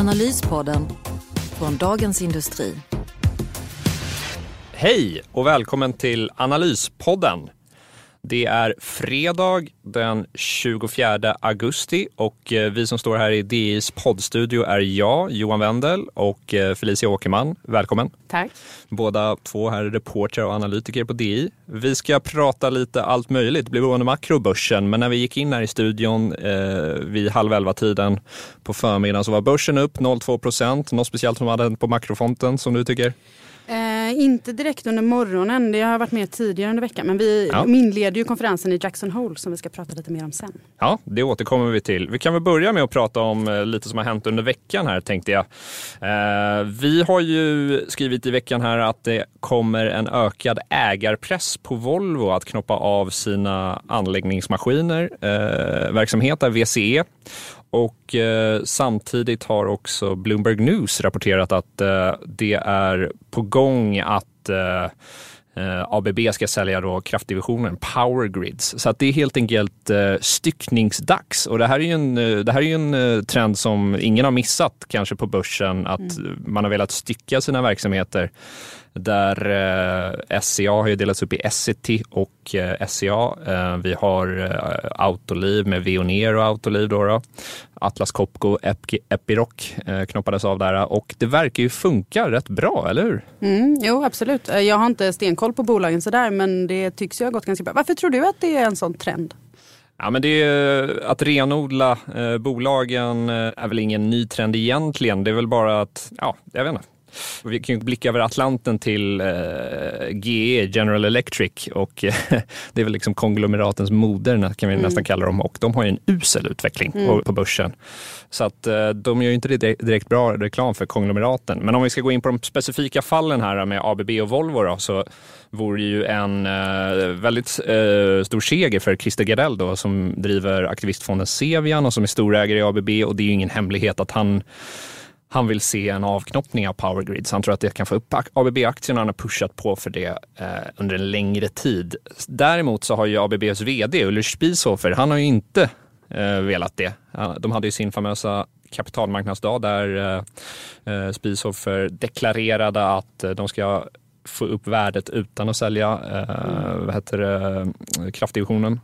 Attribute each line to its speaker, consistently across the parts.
Speaker 1: Analyspodden från Dagens Industri.
Speaker 2: Hej och välkommen till Analyspodden. Det är fredag den 24 augusti och eh, vi som står här i DIs poddstudio är jag, Johan Wendel och eh, Felicia Åkerman. Välkommen!
Speaker 3: Tack!
Speaker 2: Båda två här är reportrar och analytiker på DI. Vi ska prata lite allt möjligt, det blir både makro och börsen, men när vi gick in här i studion eh, vid halv elva tiden på förmiddagen så var börsen upp 0,2 procent. Något speciellt som hade på makrofonten som du tycker?
Speaker 3: Inte direkt under morgonen, det har varit med tidigare under veckan. Men vi
Speaker 2: Ja.
Speaker 3: inleder ju konferensen i Jackson Hole som vi ska prata lite mer om sen.
Speaker 2: Ja, det återkommer vi till. Vi kan väl börja med att prata om eh, lite som har hänt under veckan här tänkte jag. Eh, vi har ju skrivit i veckan här att det kommer en ökad ägarpress på Volvo att knoppa av sina anläggningsmaskiner, eh, verksamhet VCE. Och eh, samtidigt har också Bloomberg News rapporterat att eh, det är på gång att eh, eh, ABB ska sälja då kraftdivisionen Power Grids. Så att det är helt enkelt eh, styckningsdags. Och det här är ju en, eh, det här är en eh, trend som ingen har missat kanske på börsen, att man har velat stycka sina verksamheter. Där eh, SCA har ju delats upp i Essity och eh, SCA. Eh, vi har Autoliv med Veoneer och Autoliv. Då, då. Atlas Copco, Ep- Epiroc knoppades av där och det verkar ju funka rätt bra, eller hur?
Speaker 3: Mm, jo, absolut. Jag har inte stenkoll på bolagen sådär, men det tycks ju ha gått ganska bra. Varför tror du att det är en sån trend?
Speaker 2: Ja, men det är, att renodla bolagen är väl ingen ny trend egentligen. Det är väl bara att, ja, jag vet inte. Vi kan ju blicka över Atlanten till eh, GE, General Electric och eh, det är väl liksom konglomeratens moder kan vi nästan kalla dem och de har ju en usel utveckling på, på börsen. Så att eh, de gör ju inte direkt, direkt bra reklam för konglomeraten. Men om vi ska gå in på de specifika fallen här med ABB och Volvo då, så vore ju en eh, väldigt eh, stor seger för Christer Gardell då, som driver aktivistfonden Sevian och som är storägare i ABB och det är ju ingen hemlighet att han han vill se en avknoppning av Power Grids. Han tror att det kan få upp ABB-aktierna. Han har pushat på för det eh, under en längre tid. Däremot så har ju ABBs vd Ulrich Spieshofer, han har ju inte eh, velat det. De hade ju sin famösa kapitalmarknadsdag där eh, eh Spieshofer deklarerade att eh, de ska få upp värdet utan att sälja eh, vad heter det, eh, kraftdivisionen.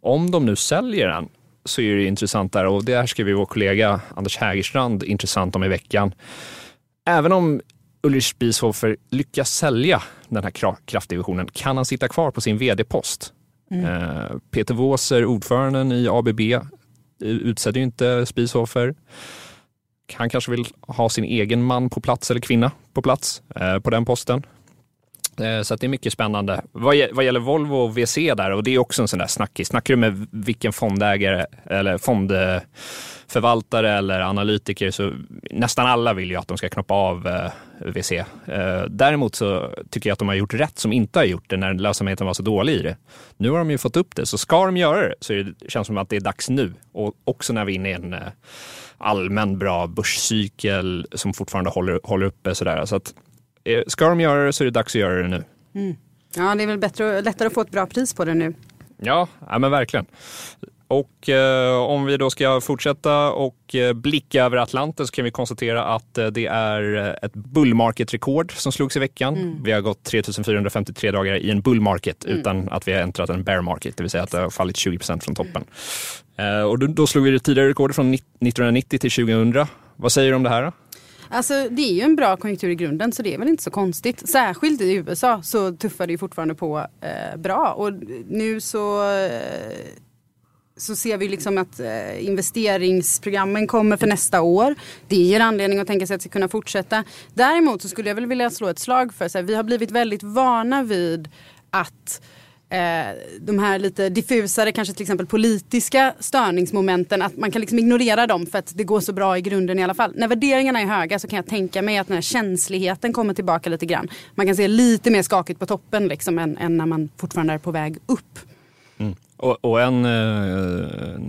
Speaker 2: Om de nu säljer den så är det intressant där och det här skrev vår kollega Anders Hägerstrand intressant om i veckan. Även om Ulrich Spieshofer lyckas sälja den här kra- kraftdivisionen kan han sitta kvar på sin vd-post. Eh, Peter Wåser, ordföranden i ABB, eh, utsedde ju inte Spieshofer. Han kanske vill ha sin egen man på plats eller kvinna på plats eh, på den posten. Eh, så att det är mycket spännande. Vad, vad gäller Volvo och VC där, och det är också en sån där snackis. Snackar du med vilken fondägare eller fondförvaltare eller analytiker så nästan alla vill ju att de ska knoppa av eh, VC. Eh, däremot så tycker jag att de har gjort rätt som inte har gjort det när lönsamheten var så dålig i det. Nu har de ju fått upp det, så ska de göra det så det känns som att det är dags nu. Och också när vi är inne i en allmän bra börscykel som fortfarande håller, håller uppe sådär. Så att Ska de göra det så är det dags att göra det nu.
Speaker 3: Ja, det är väl bättre, lättare att få ett bra pris på det nu.
Speaker 2: Ja, ja men verkligen. Och eh, om vi då ska fortsätta och eh, blicka över Atlanten så kan vi konstatera att eh, det är eh, ett bull market-rekord som slogs i veckan. Vi har gått 3453 dagar i en bull market utan att vi har äntrat en bear market, det vill säga att det har fallit 20% från toppen. Eh, och då, då slog vi det tidigare rekordet från 1990 till 2000. Vad säger du om det här? Då?
Speaker 3: Alltså, det är ju en bra konjunktur i grunden så det är väl inte så konstigt. Särskilt i USA så tuffar det ju fortfarande på eh, bra. Och nu så, eh, så ser vi liksom att eh, investeringsprogrammen kommer för nästa år. Det ger anledning att tänka sig att det ska kunna fortsätta. Däremot så skulle jag väl vilja slå ett slag för så här, vi har blivit väldigt vana vid att eh, de här lite diffusare, kanske till exempel politiska störningsmomenten, att man kan liksom ignorera dem för att det går så bra i grunden i alla fall. När värderingarna är höga så kan jag tänka mig att den här känsligheten kommer tillbaka lite grann. Man kan se lite mer skakigt på toppen liksom än, än när man fortfarande är på väg upp.
Speaker 2: Mm. Och, och, en eh,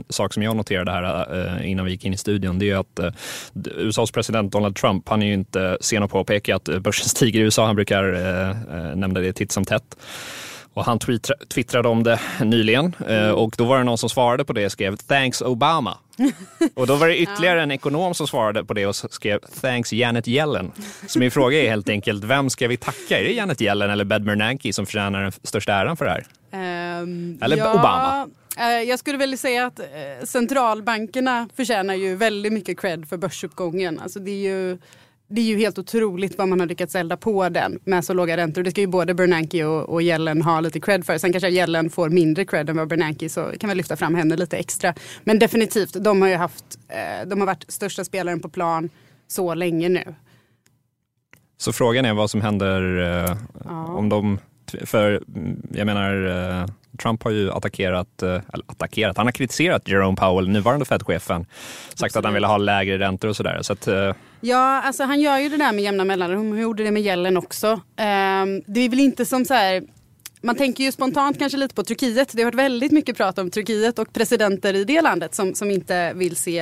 Speaker 2: sak som jag noterade här eh, innan vi gick in i studion, det är att eh, USAs president Donald Trump, han är ju inte sen att påpeka att börsen stiger i USA. Han brukar eh, eh, nämna det titt som tätt. Och han twittrade om det nyligen mm. och då var det någon som svarade på det och skrev “Thanks Obama”. och då var det ytterligare en ekonom som svarade på det och skrev “Thanks Janet Yellen”. Så min fråga är helt enkelt, vem ska vi tacka? Är det Janet Yellen eller Bed Bernanke som förtjänar den största äran för det här? Um, eller ja, Obama?
Speaker 3: Uh, jag skulle väl säga att uh, centralbankerna förtjänar ju väldigt mycket cred för börsuppgången. Alltså det är ju det är ju helt otroligt vad man har lyckats elda på den med så låga räntor. Det ska ju både Bernanke och, och Yellen ha lite cred för. Sen kanske Yellen får mindre cred än vad Bernanke så kan vi lyfta fram henne lite extra. Men definitivt, de har ju haft, eh, de har varit största spelaren på plan så länge nu.
Speaker 2: Så frågan är vad som händer eh, ja. om de, för jag menar eh, Trump har ju attackerat, eh, eller attackerat, han har kritiserat Jerome Powell, nuvarande Fed-chefen, sagt Absolut. att han ville ha lägre räntor och sådär. Så att, eh,
Speaker 3: Ja, alltså han gör ju det där med jämna mellanrum. Han gjorde det med gällen också. Um, det är väl inte som så här man tänker ju spontant kanske lite på Turkiet. Det har varit väldigt mycket prat om Turkiet och presidenter i det landet som, som inte vill se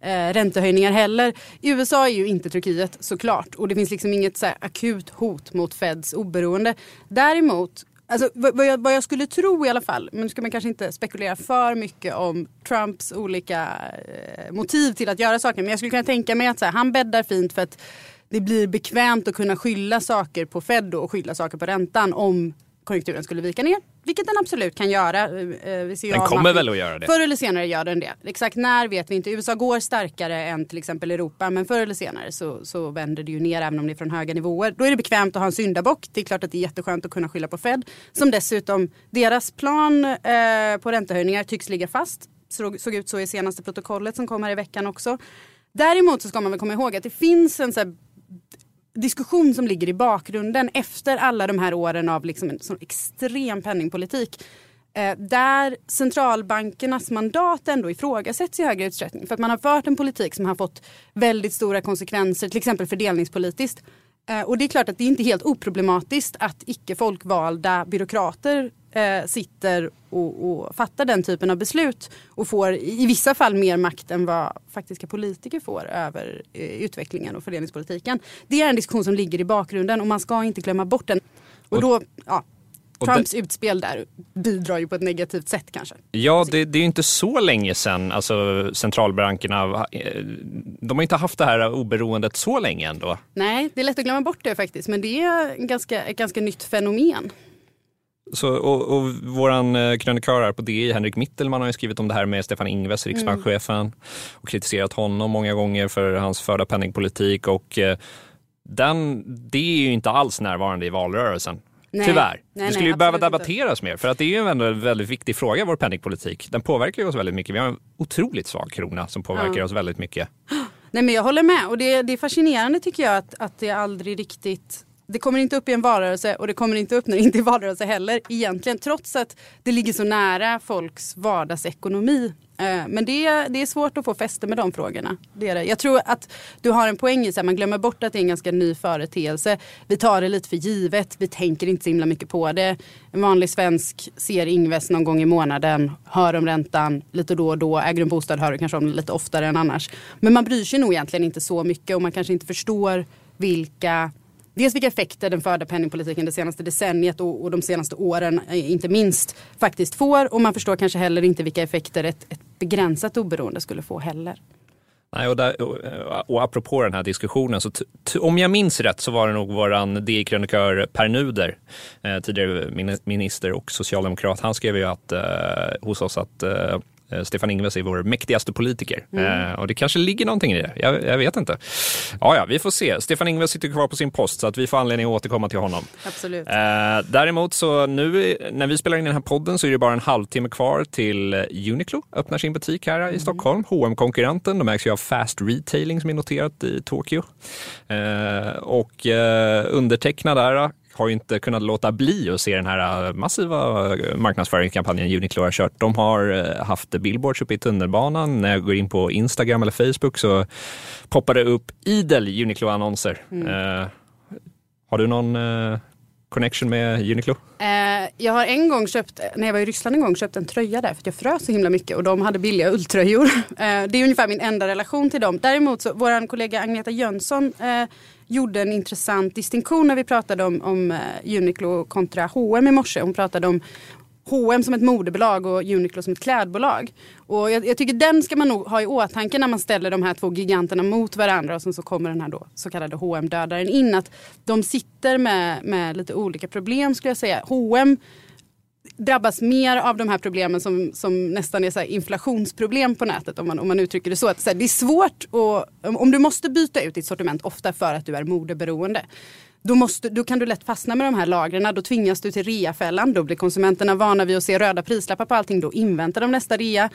Speaker 3: eh, räntehöjningar heller. USA är ju inte Turkiet såklart och det finns liksom inget så akut hot mot Feds oberoende. Däremot Alltså, vad, jag, vad jag skulle tro i alla fall, men nu ska man kanske inte spekulera för mycket om Trumps olika eh, motiv till att göra saker. Men jag skulle kunna tänka mig att så här, han bäddar fint för att det blir bekvämt att kunna skylla saker på Fed och skylla saker på räntan om konjunkturen skulle vika ner. Vilket den absolut kan göra.
Speaker 2: Eh, vi ser den kommer väl att göra det?
Speaker 3: Förr eller senare gör den det. Exakt när vet vi inte. USA går starkare än till exempel Europa men förr eller senare så, så vänder det ju ner även om det är från höga nivåer. Då är det bekvämt att ha en syndabock. Det är klart att det är jätteskönt att kunna skylla på Fed. Som dessutom, deras plan eh, på räntehöjningar tycks ligga fast. Såg, såg ut så i senaste protokollet som kom här i veckan också. Däremot så ska man väl komma ihåg att det finns en så här, diskussion som ligger i bakgrunden efter alla de här åren av liksom en sån extrem penningpolitik. Eh, där centralbankernas mandat ändå ifrågasätts i högre utsträckning. För att man har fört en politik som har fått väldigt stora konsekvenser, till exempel fördelningspolitiskt. Eh, och det är klart att det är inte helt oproblematiskt att icke folkvalda byråkrater eh, sitter och, och, fattar den typen av beslut och får i vissa fall mer makt än vad faktiska politiker får över eh, utvecklingen och fördelningspolitiken. Det är en diskussion som ligger i bakgrunden och man ska inte glömma bort den. Och då, ja, Trumps det, utspel där bidrar ju på ett negativt sätt kanske.
Speaker 2: Ja, det, det är inte så länge sedan alltså, centralbankerna, eh, de har inte haft det här oberoendet så länge ändå.
Speaker 3: Nej, det är lätt att glömma bort det faktiskt, men det är ganska, ett ganska nytt fenomen.
Speaker 2: Så, och, och våran eh, krönikör här på DI, Henrik Mittelman, har ju skrivit om det här med Stefan Ingves, riksbankschefen, mm. och kritiserat honom många gånger för hans förda penningpolitik. Och eh, den, det är ju inte alls närvarande i valrörelsen. Nej. Tyvärr. Nej, det skulle nej, ju behöva debatteras inte. mer för att det är ju ändå en väldigt viktig fråga, vår penningpolitik. Den påverkar ju oss väldigt mycket. Vi har en otroligt svag krona som påverkar ja. oss väldigt mycket.
Speaker 3: Nej men jag håller med och det, det är fascinerande tycker jag att, att det aldrig riktigt det kommer inte upp i en valrörelse och det kommer inte upp när det inte är valrörelse heller egentligen. Trots att det ligger så nära folks vardagsekonomi. Eh, men det är, det är svårt att få fäste med de frågorna. Det är det. Jag tror att du har en poäng i att man glömmer bort att det är en ganska ny företeelse. Vi tar det lite för givet. Vi tänker inte så himla mycket på det. En vanlig svensk ser Ingves någon gång i månaden, hör om räntan lite då och då. Äger en bostad hör du kanske om det lite oftare än annars. Men man bryr sig nog egentligen inte så mycket och man kanske inte förstår vilka dels vilka effekter den förda penningpolitiken det senaste decenniet och, och, de senaste åren eh, inte minst faktiskt får och man förstår kanske heller inte vilka effekter ett, ett begränsat oberoende skulle få heller.
Speaker 2: Nej, och, där, och, eh, och apropå den här diskussionen, så om jag minns rätt så var det nog våran DI-krönikör Per Nuder, eh, tidigare minister och socialdemokrat, han skrev ju att, eh, hos oss att Eh, Stefan Ingves är vår mäktigaste politiker. Mm. Eh, och det kanske ligger någonting i det. Jag, jag, vet inte. Ja, ja, vi får se. Stefan Ingves sitter kvar på sin post så att vi får anledning att återkomma till honom.
Speaker 3: Absolut. Eh,
Speaker 2: däremot så nu när vi spelar in den här podden så är det bara en halvtimme kvar till Uniqlo öppnar sin butik här mm. i Stockholm. hm konkurrenten de ägs ju av Fast Retailing som är noterat i Tokyo. Eh, och eh, underteckna där har ju inte kunnat låta bli att se den här eh, massiva marknadsföringskampanjen Uniqlo har kört. De har haft billboards uppe i tunnelbanan. När jag går in på Instagram eller Facebook så poppar det upp idel Uniqlo-annonser. Mm. Uh, har du någon uh, connection med Uniqlo?
Speaker 3: Eh, jag har en gång köpt, när jag var i Ryssland en gång, köpt en tröja där för att jag frös så himla mycket och de hade billiga ulltröjor. Eh, det är ungefär min enda relation till dem. Däremot så, vår kollega Agneta Jönsson eh, gjorde en intressant distinktion när vi pratade om, om eh, Uniqlo kontra H&M i morse. Hon pratade om H&M som ett modebolag och Uniqlo som ett klädbolag. Och jag, jag, tycker den ska man nog ha i åtanke när man ställer de här två giganterna mot varandra och sen så kommer den här då så kallade hm dödaren in. Att de sitter med, med lite olika problem skulle jag säga. H&M drabbas mer av de här problemen som, som nästan är så inflationsproblem på nätet om man, om man uttrycker det så. Att, så här, det är svårt att, om du måste byta ut ditt sortiment ofta för att du är modeberoende då, måste, då kan du lätt fastna med de här lagren. Då tvingas du till reafällan. Då blir konsumenterna vana vid att se röda prislappar på allting. Då inväntar de nästa rea.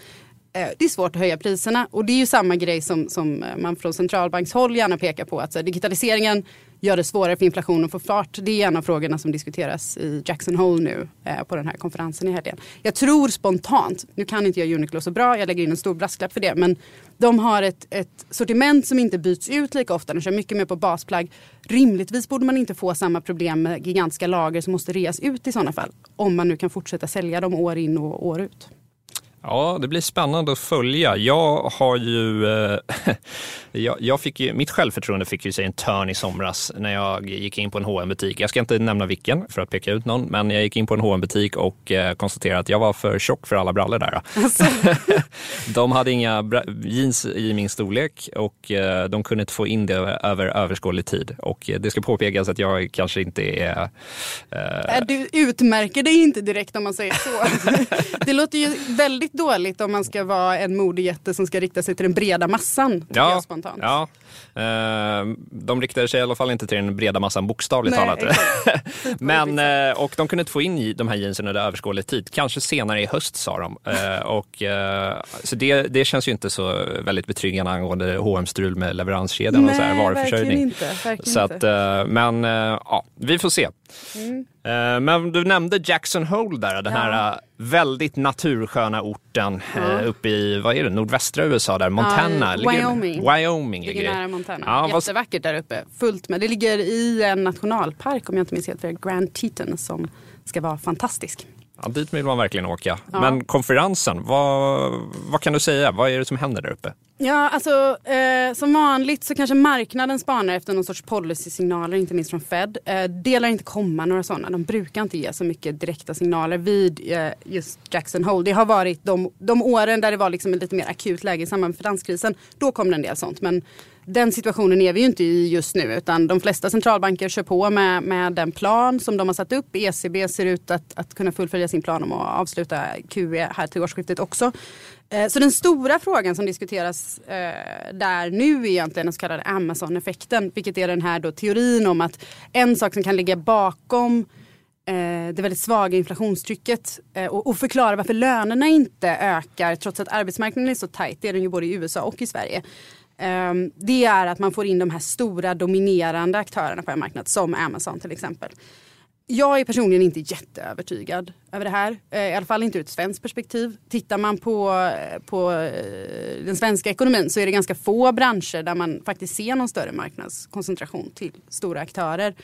Speaker 3: Eh, det är svårt att höja priserna och det är ju samma grej som, som eh, man från centralbankshåll gärna pekar på. Att så, digitaliseringen gör det svårare för inflationen att få fart. Det är en av frågorna som diskuteras i Jackson Hole nu eh, på den här konferensen i helgen. Jag tror spontant, nu kan inte jag Uniqlo så bra, jag lägger in en stor brasklapp för det, men de har ett, ett sortiment som inte byts ut lika ofta, de kör mycket mer på basplagg. Rimligtvis borde man inte få samma problem med gigantiska lager som måste reas ut i sådana fall. Om man nu kan fortsätta sälja dem år in och år ut.
Speaker 2: Ja, det blir spännande att följa. Jag har ju, eh, jag, jag, fick ju, mitt självförtroende fick ju sig en törn i somras när jag gick in på en hm butik Jag ska inte nämna vilken för att peka ut någon, men jag gick in på en hm butik och eh, konstaterade att jag var för tjock för alla brallor där. Alltså. de hade inga jeans i min storlek och eh, de kunde inte få in det över överskådlig tid. Och det ska påpekas att jag kanske inte är...
Speaker 3: Eh... Du utmärker dig inte direkt om man säger så. det låter ju väldigt dåligt om man ska vara en modejätte som ska rikta sig till den breda massan.
Speaker 2: Ja, spontant. ja. Uh, de riktade sig i alla fall inte till den breda massan bokstavligt Nej, talat. Men, uh, och de kunde inte få in de här jeansen under överskådlig tid. Kanske senare i höst sa de. Uh, och, så det, det känns ju inte så väldigt betryggande angående hm strul med leveranskedjan Nej, och så här, varuförsörjning.
Speaker 3: Verkligen inte, verkligen
Speaker 2: så att, men ja, vi får se. Mm. Eh, men du nämnde Jackson Hole där, den ja. här eh, väldigt natursköna orten ja. Eh, uppe i vad är det, nordvästra USA där, Montana.
Speaker 3: Ja, Wyoming.
Speaker 2: Wyoming
Speaker 3: ligger nära Montana. Ja, Jättevackert där uppe, fullt med. Det ligger i en nationalpark om jag inte minns helt fel, Grand Teton som ska vara fantastisk.
Speaker 2: Ja, dit vill man verkligen åka. Ja. Men konferensen, vad, vad kan du säga? Vad är det som händer där uppe?
Speaker 3: Ja, alltså eh, som vanligt så kanske marknaden spanar efter någon sorts policysignaler, inte minst från Fed. Eh, det lär inte komma några sådana. De brukar inte ge så mycket direkta signaler vid eh, just Jackson Hole. Det har varit de, de åren där det var liksom ett lite mer akut läge i samband med finanskrisen. Då kom det en del sånt. Men den situationen är vi ju inte i just nu utan de flesta centralbanker kör på med, med den plan som de har satt upp. ECB ser ut att, att kunna fullfölja sin plan om att avsluta QE här till årsskiftet också. Eh, så den stora frågan som diskuteras eh, där nu är egentligen den så kallade Amazon-effekten. Vilket är den här då teorin om att en sak som kan ligga bakom eh, det väldigt svaga inflationstrycket och förklara varför lönerna inte ökar trots att arbetsmarknaden är så tajt. Det är den ju både i USA och i Sverige. Ehm, det är att man får in de här stora dominerande aktörerna på en marknad som Amazon till exempel. Jag är personligen inte jätteövertygad över det här. Eh, I alla fall inte ur ett svenskt perspektiv. Tittar man på, eh, på eh, den svenska ekonomin så är det ganska få branscher där man faktiskt ser någon större marknadskoncentration till stora aktörer.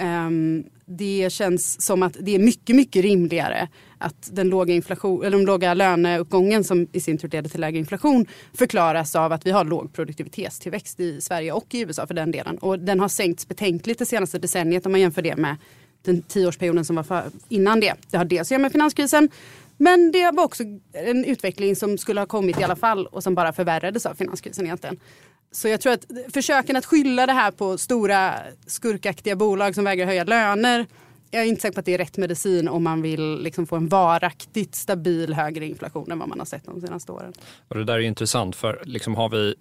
Speaker 3: Um, det känns som att det är mycket, mycket rimligare att den låga, inflation, eller den låga löneuppgången som i sin tur leder till lägre inflation förklaras av att vi har låg produktivitetstillväxt i Sverige och i USA för den delen. Och den har sänkts betänkligt det senaste decenniet om man jämför det med den tioårsperioden som var för, innan det. Det har dels att göra med finanskrisen men det var också en utveckling som skulle ha kommit i alla fall och som bara förvärrades av finanskrisen egentligen. Så jag tror att försöken att skylla det här på stora skurkaktiga bolag som vägrar höja löner jag är inte säker på att det är rätt medicin om man vill liksom få en varaktigt stabil högre inflation än vad man har sett de senaste åren.
Speaker 2: Och det där är intressant för liksom har vi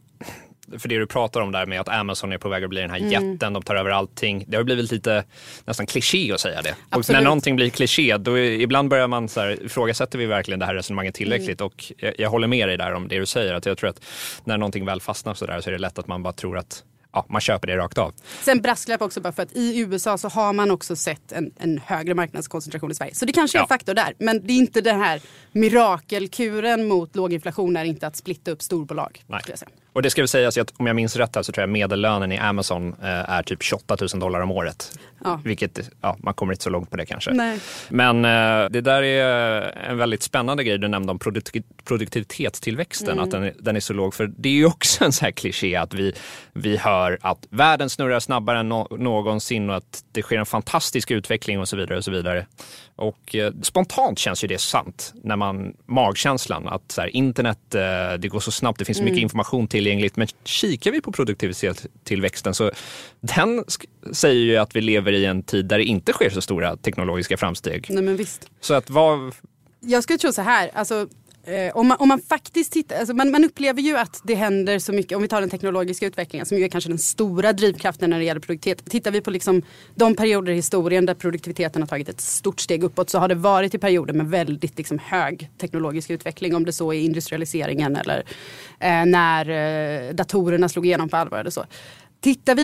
Speaker 2: för det du pratar om där med att Amazon är på väg att bli den här mm. jätten, de tar över allting. Det har blivit lite nästan kliché att säga det. Absolut. Och när någonting blir kliché, då är, ibland börjar man så här, ifrågasätter vi verkligen det här resonemanget tillräckligt? Mm. Och jag, jag, håller med dig där om det du säger, att jag tror att när någonting väl fastnar så där så är det lätt att man bara tror att ja, man köper det rakt av.
Speaker 3: Sen brasklapp också bara för att i USA så har man också sett en, en högre marknadskoncentration i Sverige. Så det kanske är
Speaker 2: Ja.
Speaker 3: en faktor där. Men det är inte den här mirakelkuren mot låg inflation är inte att splitta upp storbolag.
Speaker 2: Nej. Och det ska väl sägas att om jag minns rätt här så tror jag medellönen i Amazon eh, är typ 28 000 dollar om året.
Speaker 3: Ja.
Speaker 2: Vilket, ja, man kommer inte så långt på det kanske.
Speaker 3: Nej.
Speaker 2: Men eh, det där är en väldigt spännande grej du nämnde om produk- produktivitetstillväxten,
Speaker 3: Mm.
Speaker 2: att den, är- den är så låg. För det är ju också en sån här kliché att vi, vi hör att världen snurrar snabbare än no- någonsin och att det sker en fantastisk utveckling och så vidare. Och så vidare. Och eh, spontant känns ju det sant, när man, magkänslan att så här, internet, eh, det går så snabbt, det finns så mycket information tillgängligt. Men kikar vi på produktivitetstillväxten så den säger ju att vi lever i en tid där det inte sker så stora teknologiska framsteg.
Speaker 3: Nej men visst.
Speaker 2: Så att vad,
Speaker 3: Jag skulle tro så här, alltså, eh, om, man, om man faktiskt tittar, alltså man, man upplever ju att det händer så mycket, om vi tar den teknologiska utvecklingen som ju är kanske den stora drivkraften när det gäller produktivitet. Tittar vi på liksom de perioder i historien där produktiviteten har tagit ett stort steg uppåt så har det varit i perioder med väldigt liksom, hög teknologisk utveckling. Om det så är industrialiseringen eller eh, när eh, datorerna slog igenom på allvar eller så. Tittar vi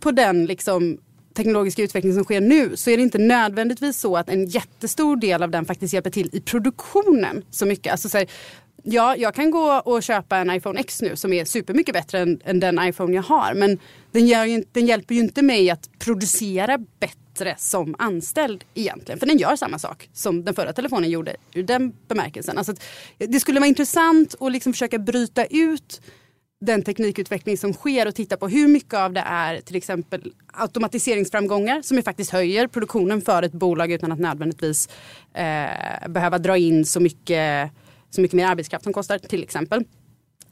Speaker 3: på den liksom, teknologiska utveckling som sker nu så är det inte nödvändigtvis så att en jättestor del av den faktiskt hjälper till i produktionen så mycket. Alltså, så här, ja, jag kan gå och köpa en iPhone X nu som är supermycket bättre än, än den iPhone jag har. Men den, gör ju, den hjälper ju inte mig att producera bättre som anställd egentligen. För den gör samma sak som den förra telefonen gjorde ur den bemärkelsen. Alltså, det skulle vara intressant att liksom försöka bryta ut den teknikutveckling som sker och titta på hur mycket av det är till exempel automatiseringsframgångar som ju faktiskt höjer produktionen för ett bolag utan att nödvändigtvis eh, behöva dra in så mycket, så mycket mer arbetskraft som kostar till exempel.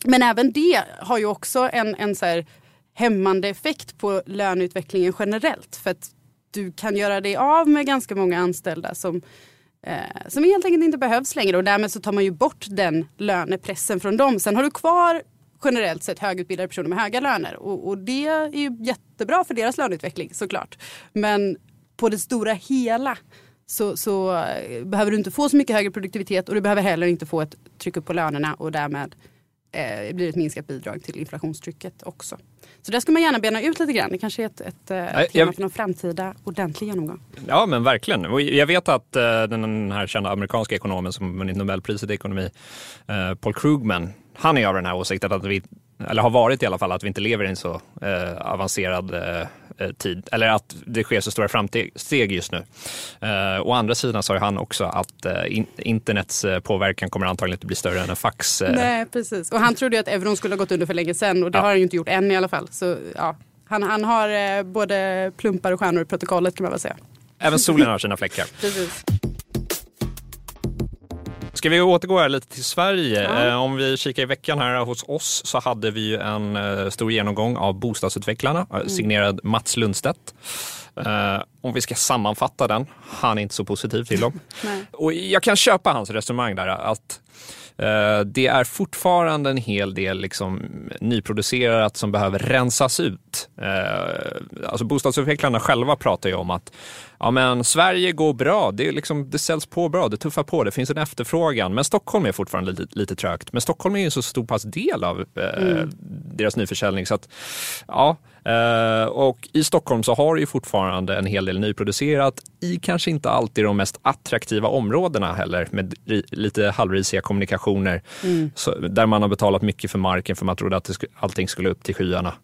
Speaker 3: Men även det har ju också en, en så här hämmande effekt på löneutvecklingen generellt. För att du kan göra dig av med ganska många anställda som, eh, som helt enkelt inte behövs längre. Och därmed så tar man ju bort den lönepressen från dem. Sen har du kvar generellt sett högutbildade personer med höga löner. Och, och det är ju jättebra för deras löneutveckling såklart. Men på det stora hela så, så eh, behöver du inte få så mycket högre produktivitet och du behöver heller inte få ett tryck upp på lönerna och därmed eh, blir det ett minskat bidrag till inflationstrycket också. Så där ska man gärna bena ut lite grann. Det kanske är ett, ett, eh,
Speaker 2: jag-
Speaker 3: tema för någon framtida ordentlig genomgång.
Speaker 2: Ja, men verkligen. Jag vet att eh, den här kända amerikanska ekonomen som vunnit Nobelpriset i ekonomi, Paul Krugman, han är av den här åsikten att vi, eller har varit i alla fall, att vi inte lever i en så eh, avancerad eh, eh, tid. Eller att det sker så stora framsteg just nu. Eh, å andra sidan sa ju han också att eh, in, internets eh, påverkan kommer antagligen inte bli större än en fax.
Speaker 3: Nej, precis. Och han trodde ju att euron skulle ha gått under för länge sedan och det
Speaker 2: Ja.
Speaker 3: har han ju inte gjort än i alla fall. Så ja, han, han har både plumpar och stjärnor i protokollet kan man väl säga.
Speaker 2: Även solen har sina fläckar.
Speaker 3: Precis.
Speaker 2: Ska vi återgå här lite till Sverige?
Speaker 3: Ja.
Speaker 2: Eh, Om vi kikar i veckan här hos oss så hade vi ju en eh, stor genomgång av bostadsutvecklarna eh,
Speaker 3: Mm.
Speaker 2: signerad Mats Lundstedt. Om vi ska sammanfatta den, han är inte så positiv till dem. Och jag kan köpa hans resonemang där att det är fortfarande en hel del liksom, nyproducerat som behöver rensas ut. Eh, alltså bostadsutvecklarna själva pratar ju om att ja, men Sverige går bra, det, är liksom, det säljs på bra, det tuffar på, det finns en efterfrågan. Men Stockholm är fortfarande lite, lite trögt. Men Stockholm är ju en så stor pass del av eh, deras nyförsäljning. Så att, ja, eh, och i Stockholm så har det ju fortfarande en hel del nyproducerat i kanske inte alltid de mest attraktiva områdena heller med lite halvrisiga kommunikationer. Så, där man har betalat mycket för marken för man trodde att sku, allting skulle upp till skyarna.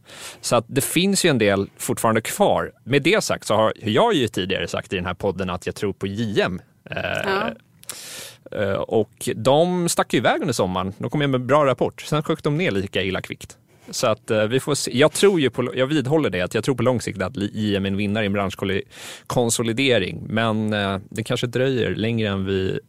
Speaker 2: Så att det finns ju en del fortfarande kvar. Med det sagt så har jag ju tidigare sagt i den här podden att jag tror på JM. Eh,
Speaker 3: Ja.
Speaker 2: eh, och de stack iväg under sommaren. De kom med en bra rapport. Sen sjönk de ner lika illa kvickt. Så att eh, vi får se. Jag tror ju på, jag vidhåller det, att jag tror på lång sikt att JM är en vinnare i en branschkonsolidering. Men eh, det kanske dröjer längre än vi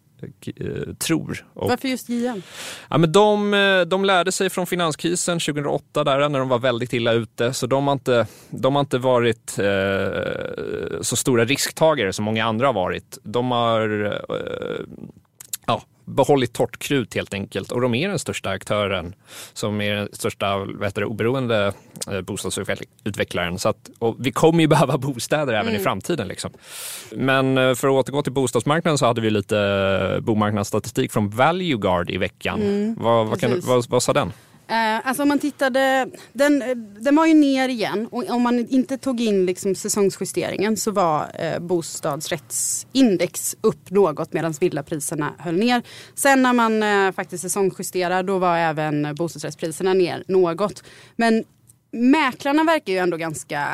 Speaker 2: eh, tror. Och,
Speaker 3: Varför just JM?
Speaker 2: ja, men de, eh, de lärde sig från finanskrisen 2008 där, när de var väldigt illa ute. Så de har inte, de har inte varit eh, så stora risktagare som många andra har varit. De har eh, ja, behållit torrt krut helt enkelt och de är den största aktören som är den största heter det, oberoende eh, bostadsutvecklaren. Så att, och vi kommer ju behöva bostäder även i framtiden. Liksom. Men eh, för att återgå till bostadsmarknaden så hade vi lite eh, bomarknadsstatistik från Valueguard i veckan. vad, vad, kan, du- vad, vad sa den?
Speaker 3: Eh, alltså om man tittade, den, den var ju ner igen och om man inte tog in liksom säsongsjusteringen så var eh, bostadsrättsindex upp något medan villapriserna höll ner. Sen när man eh, faktiskt säsongsjusterar då var även bostadsrättspriserna ner något. Men Mäklarna verkar ju ändå ganska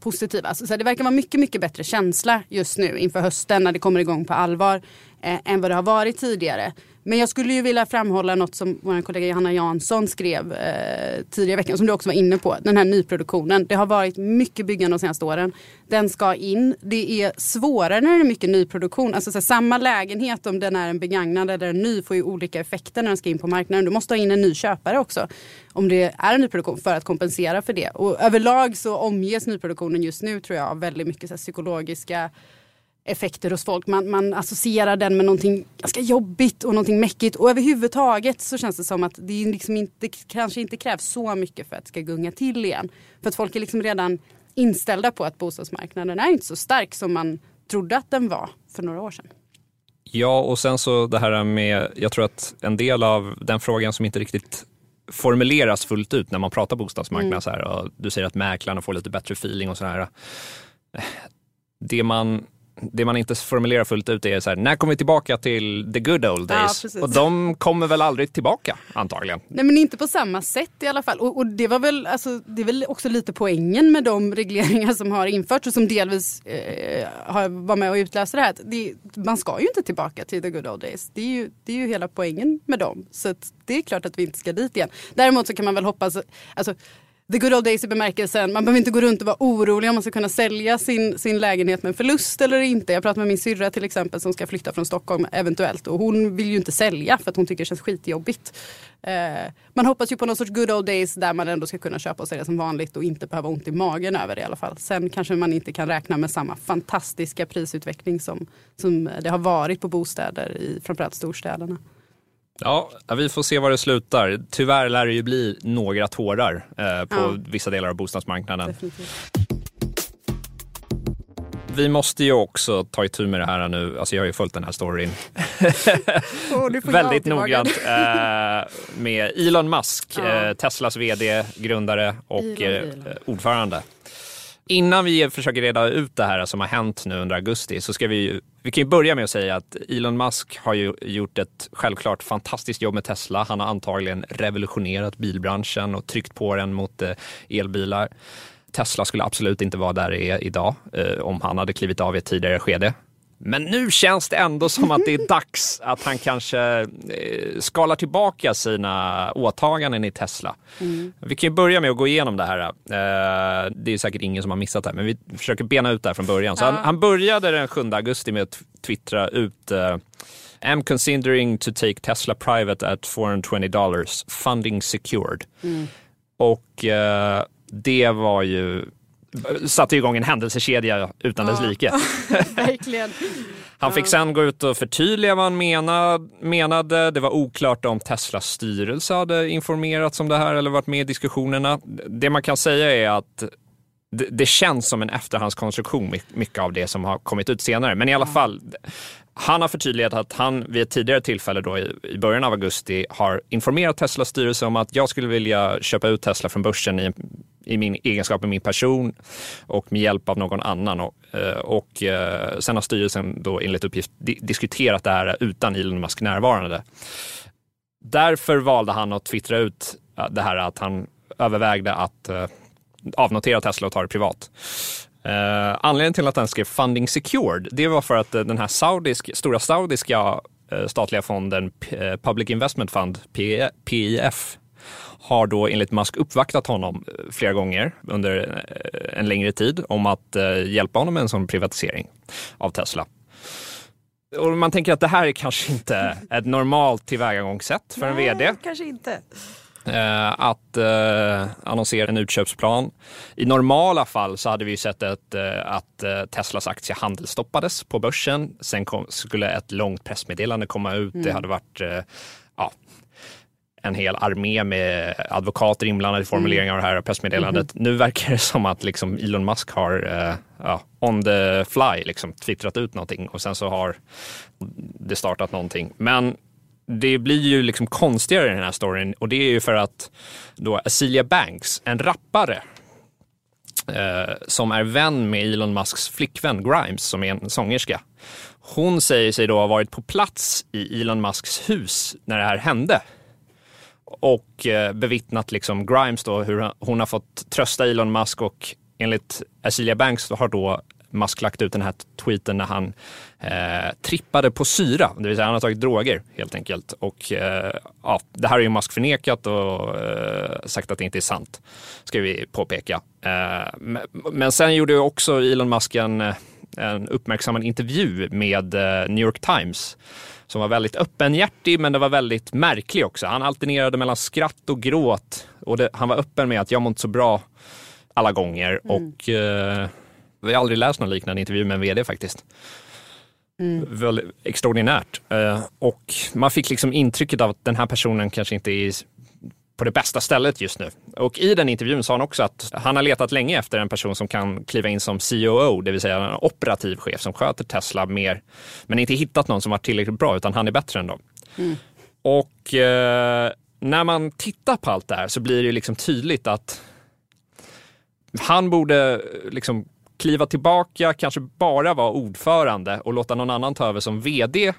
Speaker 3: positiva. Alltså så det verkar vara mycket, mycket bättre känsla just nu inför hösten när det kommer igång på allvar eh, än vad det har varit tidigare. Men jag skulle ju vilja framhålla något som vår kollega Johanna Jansson skrev eh, tidigare i veckan som du också var inne på. Den här nyproduktionen. Det har varit mycket byggande de senaste åren. Den ska in. Det är svårare när det är mycket nyproduktion. Alltså så här, samma lägenhet om den är en begagnad eller en ny får ju olika effekter när den ska in på marknaden. Du måste ha in en ny köpare också om det är en nyproduktion för att kompensera för det. Och överlag så omges nyproduktionen just nu tror jag av väldigt mycket så här, psykologiska effekter hos folk. Man, man associerar den med någonting ganska jobbigt och någonting mäckigt. Och överhuvudtaget så känns det som att det, liksom inte, kanske inte krävs så mycket för att det ska gunga till igen. För att folk är liksom redan inställda på att bostadsmarknaden är inte så stark som man trodde att den var för några år sedan.
Speaker 2: Ja, och sen så det här med, jag tror att en del av den frågan som inte riktigt formuleras fullt ut när man pratar bostadsmarknad så här, och du säger att mäklarna får lite bättre feeling och så här. Det man, det man inte formulerar fullt ut är så här, när kommer vi tillbaka till the good old
Speaker 3: Ja,
Speaker 2: days?
Speaker 3: precis.
Speaker 2: och de kommer väl aldrig tillbaka antagligen.
Speaker 3: Nej men inte på samma sätt i alla fall. Och, och det var väl, alltså, det är väl också lite poängen med de regleringar som har införts och som delvis eh, har, var med och utlöste det här. Det, man ska ju inte tillbaka till the good old days. Det är ju, det är ju hela poängen med dem. Så det är klart att vi inte ska dit igen. Däremot så kan man väl hoppas, alltså, The good old days i bemärkelsen, man behöver inte gå runt och vara orolig om man ska kunna sälja sin, sin lägenhet med en förlust eller inte. Jag pratade med min syrra till exempel som ska flytta från Stockholm eventuellt och hon vill ju inte sälja för att hon tycker det känns skitjobbigt. Eh, man hoppas ju på någon sorts good old days där man ändå ska kunna köpa och sälja som vanligt och inte behöva ont i magen över det i alla fall. Sen kanske man inte kan räkna med samma fantastiska prisutveckling som, som det har varit på bostäder i framförallt storstäderna.
Speaker 2: Ja, vi får se var det slutar. Tyvärr lär det ju bli några tårar eh, på
Speaker 3: Ja.
Speaker 2: vissa delar av bostadsmarknaden.
Speaker 3: Definitivt.
Speaker 2: Vi måste ju också ta itu med det här nu. Alltså jag har ju följt den här storyn
Speaker 3: jag
Speaker 2: väldigt noggrant eh, med Elon Musk,
Speaker 3: Ja.
Speaker 2: eh, Teslas vd, grundare och eh, ordförande. Innan vi försöker reda ut det här som har hänt nu under augusti så ska vi ju, vi kan ju börja med att säga att Elon Musk har ju gjort ett självklart fantastiskt jobb med Tesla. Han har antagligen revolutionerat bilbranschen och tryckt på den mot eh, elbilar. Tesla skulle absolut inte vara där det är idag eh, om han hade klivit av i ett tidigare skede. Men nu känns det ändå som att det är dags att han kanske eh, skalar tillbaka sina åtaganden i Tesla. Vi kan ju börja med att gå igenom det här. Eh, det är säkert ingen som har missat det här, men vi försöker bena ut det här från början. Så han, han började den 7 augusti med att twittra ut eh, I'm considering to take Tesla private at 420 dollars, funding secured. Och eh, det var ju satte igång en händelsekedja utan dess like.
Speaker 3: Verkligen.
Speaker 2: Han fick sen gå ut och förtydliga vad han menade. Det var oklart om Teslas styrelse hade informerats om det här eller varit med i diskussionerna. Det man kan säga är att det, känns som en efterhandskonstruktion, my- mycket av det som har kommit ut senare. Men i alla fall, han har förtydligat att han vid ett tidigare tillfälle då i, början av augusti har informerat Teslas styrelse om att jag skulle vilja köpa ut Tesla från börsen i, i min egenskap av min person och med hjälp av någon annan. Och, eh, och eh, sen har styrelsen då enligt uppgift diskuterat det här utan Elon Musk närvarande. Därför valde han att twittra ut eh, det här att han övervägde att avnotera Tesla och ta det privat. Eh, anledningen till att den skrev funding secured, det var för att den här saudisk, stora saudiska statliga fonden Public Investment Fund, PIF, har då enligt Musk uppvaktat honom eh, flera gånger under eh, en längre tid om att eh, hjälpa honom med en sån privatisering av Tesla. Och man tänker att det här är kanske inte ett normalt tillvägagångssätt för en VD.
Speaker 1: kanske inte.
Speaker 2: Eh, att eh, annonsera en utköpsplan. I normala fall så hade vi sett ett, eh, att Teslas aktie handelsstoppades på börsen. Sen kom, skulle ett långt pressmeddelande komma ut. Det hade varit en hel armé med advokater inblandade i formuleringen av det här pressmeddelandet. Nu verkar det som att liksom Elon Musk har eh, ja, on the fly liksom, twittrat ut någonting och sen så har det startat någonting. Men det blir ju liksom konstigare i den här storyn och det är ju för att då Azealia Banks, en rappare eh, som är vän med Elon Musks flickvän Grimes som är en sångerska. Hon säger sig då ha varit på plats i Elon Musks hus när det här hände och eh, bevittnat liksom Grimes då hur hon har fått trösta Elon Musk och enligt Azealia Banks har då Musk lagt ut den här tweeten när han eh, trippade på syra, det vill säga han har tagit droger helt enkelt. Och eh, ja, det här har ju Musk förnekat och eh, sagt att det inte är sant, ska vi påpeka. Eh, men, men sen gjorde ju också Elon Musk en, eh, en uppmärksammad intervju med eh, New York Times som var väldigt öppenhjärtig men det var väldigt märklig också. Han alternerade mellan skratt och gråt och det, han var öppen med att jag mår inte så bra alla gånger och eh, vi har aldrig läst någon liknande intervju med en vd faktiskt. Väldigt extraordinärt. Eh, och man fick liksom intrycket av att den här personen kanske inte är på det bästa stället just nu. Och i den intervjun sa han också att han har letat länge efter en person som kan kliva in som COO, det vill säga en operativ chef som sköter Tesla mer, men inte hittat någon som varit tillräckligt bra, utan han är bättre än dem. Och eh, när man tittar på allt det här så blir det liksom tydligt att han borde eh, liksom kliva tillbaka, kanske bara vara ordförande och låta någon annan ta över som vd.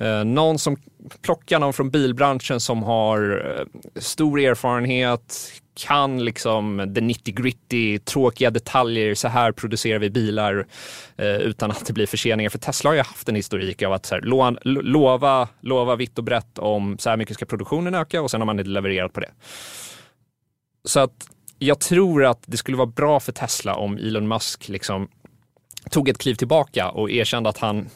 Speaker 2: Eh, någon som plockar någon från bilbranschen som har eh, stor erfarenhet, kan liksom the nitty gritty, tråkiga detaljer. Så här producerar vi bilar eh, utan att det blir förseningar. För Tesla har ju haft en historik av att så här, lo- lova, lova vitt och brett om så här mycket ska produktionen öka och sen har man inte levererat på det. Så att jag tror att det skulle vara bra för Tesla om Elon Musk liksom tog ett kliv tillbaka och erkände att han,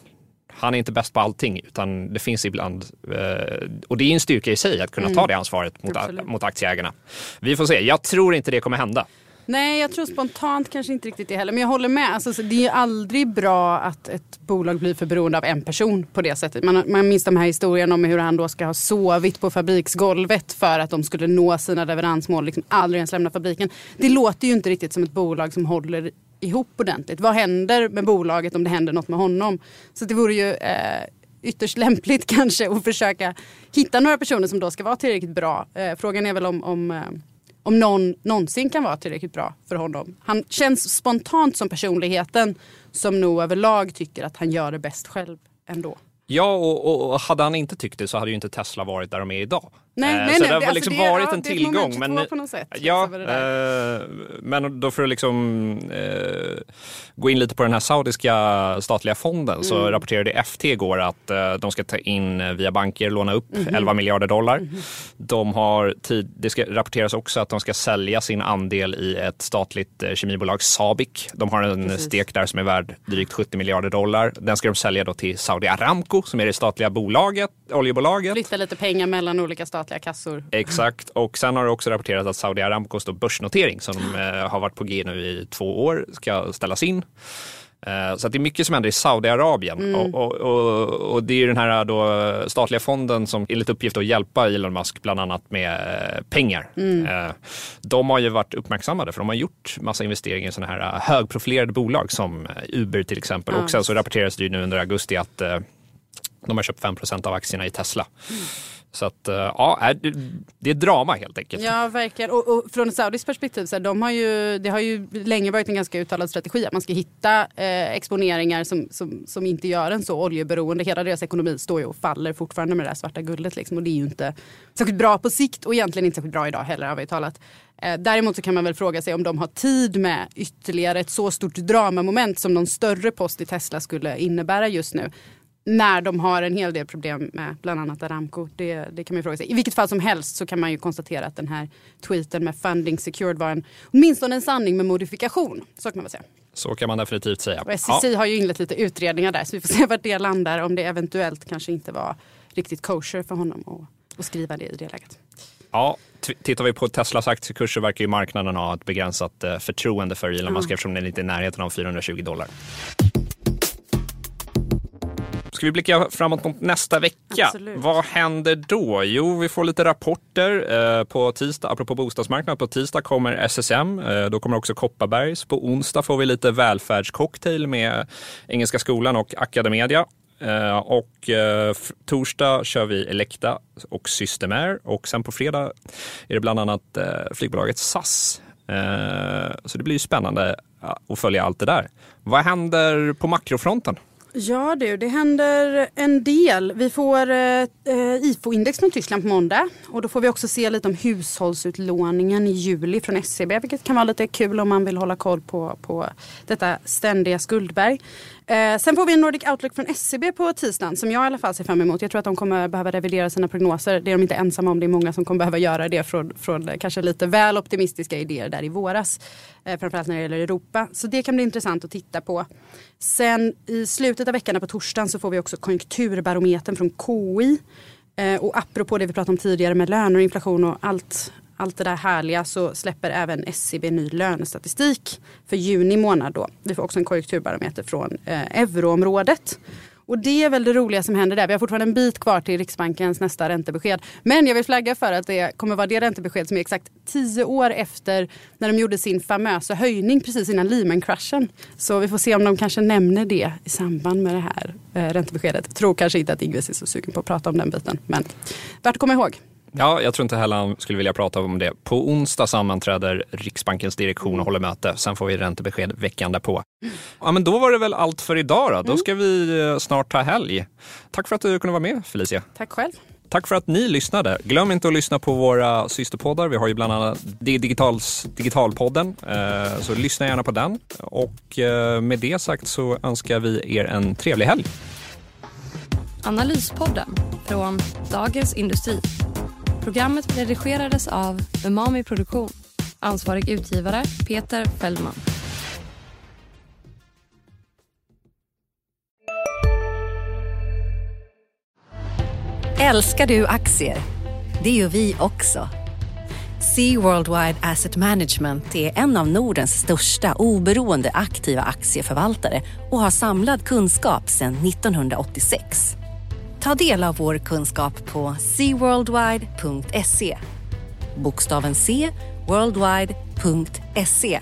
Speaker 2: han är inte bäst på allting utan det finns ibland, eh, och det är en styrka i sig att kunna ta det ansvaret mot,
Speaker 3: Absolut.
Speaker 2: mot aktieägarna. Vi får se, jag tror inte det kommer hända.
Speaker 3: Nej, jag tror spontant kanske inte riktigt det heller. Men jag håller med. Alltså, så det är ju aldrig bra att ett bolag blir för beroende av en person på det sättet. Man, man minns de här historierna om hur han då ska ha sovit på fabriksgolvet för att de skulle nå sina leveransmål. Liksom aldrig ens lämna fabriken. Det låter ju inte riktigt som ett bolag som håller ihop ordentligt. Vad händer med bolaget om det händer något med honom? Så det vore ju eh, ytterst lämpligt kanske att försöka hitta några personer som då ska vara tillräckligt bra. Eh, frågan är väl om, om eh, om någon någonsin kan vara tillräckligt bra för honom. Han känns spontant som personligheten som nog överlag tycker att han gör det bäst själv ändå.
Speaker 2: Ja, och, och hade han inte tyckt det så hade ju inte Tesla varit där de är idag.
Speaker 3: Nej,
Speaker 2: Eh,
Speaker 3: nej,
Speaker 2: så
Speaker 3: nej,
Speaker 2: det har
Speaker 3: alltså
Speaker 2: liksom
Speaker 3: det
Speaker 2: varit
Speaker 3: ja,
Speaker 2: en tillgång.
Speaker 3: 22 på något sätt,
Speaker 2: Ja,
Speaker 3: liksom,
Speaker 2: eh, men då för att liksom eh, gå in lite på den här saudiska statliga fonden så
Speaker 3: Mm.
Speaker 2: rapporterade FT igår att eh, de ska ta in eh, via banker, låna upp
Speaker 3: Mhm.
Speaker 2: 11 miljarder dollar. De har tid, det ska rapporteras också att de ska sälja sin andel i ett statligt eh, kemibolag, Sabic. De har en
Speaker 3: Precis.
Speaker 2: stek där som är värd drygt 70 miljarder dollar. Den ska de sälja då till Saudi Aramco som är det statliga bolaget, oljebolaget.
Speaker 3: Flytta lite pengar mellan olika statliga kassor.
Speaker 2: Exakt, och sen har det också rapporterats att Saudi Aramcos börsnotering som eh, har varit på G nu i två år ska ställas in. Eh, Så det är mycket som händer i Saudiarabien och, och, och, och det är ju den här då statliga fonden som enligt uppgift att hjälpa Elon Musk bland annat med eh, pengar. Eh, De har ju varit uppmärksammade för de har gjort massa investeringar i sådana här eh, högprofilerade bolag som eh, Uber till exempel.
Speaker 3: Ja.
Speaker 2: Och sen så rapporteras det ju nu under augusti att eh, de har köpt 5% av aktierna i Tesla. Så att eh, ja, det- är drama helt enkelt.
Speaker 3: Ja, verkligen. Och, och från ett saudiskt perspektiv, så här, de har ju, det har ju länge varit en ganska uttalad strategi att man ska hitta eh, exponeringar som, som, som inte gör en så oljeberoende. Hela deras ekonomi står ju och faller fortfarande med det här svarta guldet. Liksom, och det är ju inte särskilt bra på sikt och egentligen inte särskilt bra idag heller har vi talat. Eh, däremot så kan man väl fråga sig om de har tid med ytterligare ett så stort dramamoment som någon större post i Tesla skulle innebära just nu när de har en hel del problem med bland annat Aramco. Det, det kan man ju fråga sig. I vilket fall som helst så kan man ju konstatera att den här tweeten med funding secured var en, åtminstone en sanning med modifikation. Så kan man väl säga.
Speaker 2: Så kan man definitivt säga.
Speaker 3: Och SEC har ju inlett lite utredningar där så vi får se vart det landar. Om det eventuellt kanske inte var riktigt kosher för honom att, att skriva det i det läget.
Speaker 2: Ja, tittar vi på Teslas aktiekurser verkar ju marknaden ha ett begränsat eh, förtroende för Elon Musk mm. eftersom den inte är i närheten av 420 dollar. Ska vi blicka framåt mot nästa vecka? Absolut. Vad händer då? Jo, vi får lite rapporter eh, på tisdag, apropå bostadsmarknaden. På tisdag kommer SSM, eh, då kommer också Kopparbergs. På onsdag får vi lite välfärdscocktail med Engelska skolan och Academedia. Uh, och torsdag kör vi Elekta och Systemair och sen på fredag är det bland annat flygbolaget SAS. så det blir ju spännande att följa allt det där. Vad händer på makrofronten?
Speaker 3: Ja du, det händer en del. Vi får eh, eh, IFO-index från Tyskland på måndag. Och då får vi också se lite om hushållsutlåningen i juli från SCB. Vilket kan vara lite kul om man vill hålla koll på, på detta ständiga skuldberg. Eh, sen får vi en Nordic Outlook från SCB på tisdagen som jag i alla fall ser fram emot. Jag tror att de kommer behöva revidera sina prognoser. Det är de inte ensamma om. Det är många som kommer behöva göra det från, från kanske lite väl optimistiska idéer där i våras. Eh, framförallt när det gäller Europa. Så det kan bli intressant att titta på. Sen i slutet av veckan på torsdagen så får vi också konjunkturbarometern från KI. Eh, och apropå det vi pratade om tidigare med löner och inflation och allt allt det där härliga så släpper även SCB ny lönestatistik för juni månad då. Vi får också en konjunkturbarometer från eh, euroområdet. Och det är väl det roliga som händer där. Vi har fortfarande en bit kvar till Riksbankens nästa räntebesked. Men jag vill flagga för att det kommer vara det räntebesked som är exakt tio år efter när de gjorde sin famösa höjning precis innan Lehman-kraschen. Så vi får se om de kanske nämner det i samband med det här eh, räntebeskedet. Jag tror kanske inte att Ingves är så sugen på att prata om den biten. Men värt att komma ihåg.
Speaker 2: Ja, jag tror inte heller han skulle vilja prata om det. På onsdag sammanträder Riksbankens direktion och håller möte. Sen får vi räntebesked veckan därpå. Ja, men då var det väl allt för idag då. Då ska vi eh, snart ta helg. Tack för att du kunde vara med Felicia.
Speaker 3: Tack själv.
Speaker 2: Tack för att ni lyssnade. Glöm inte att lyssna på våra systerpoddar. Vi har ju bland annat Digitals, Digitalpodden, eh, så lyssna gärna på den. Och eh, med det sagt så önskar vi er en trevlig helg.
Speaker 4: Analyspodden från Dagens Industri. Programmet redigerades av Umami Produktion. Ansvarig utgivare Peter Fellman.
Speaker 5: Älskar du aktier? Det gör vi också. Sea Worldwide Asset Management är en av Nordens största oberoende aktiva aktieförvaltare och har samlad kunskap sedan 1986. Ta del av vår kunskap på seaworldwide.se. Bokstaven C, worldwide.se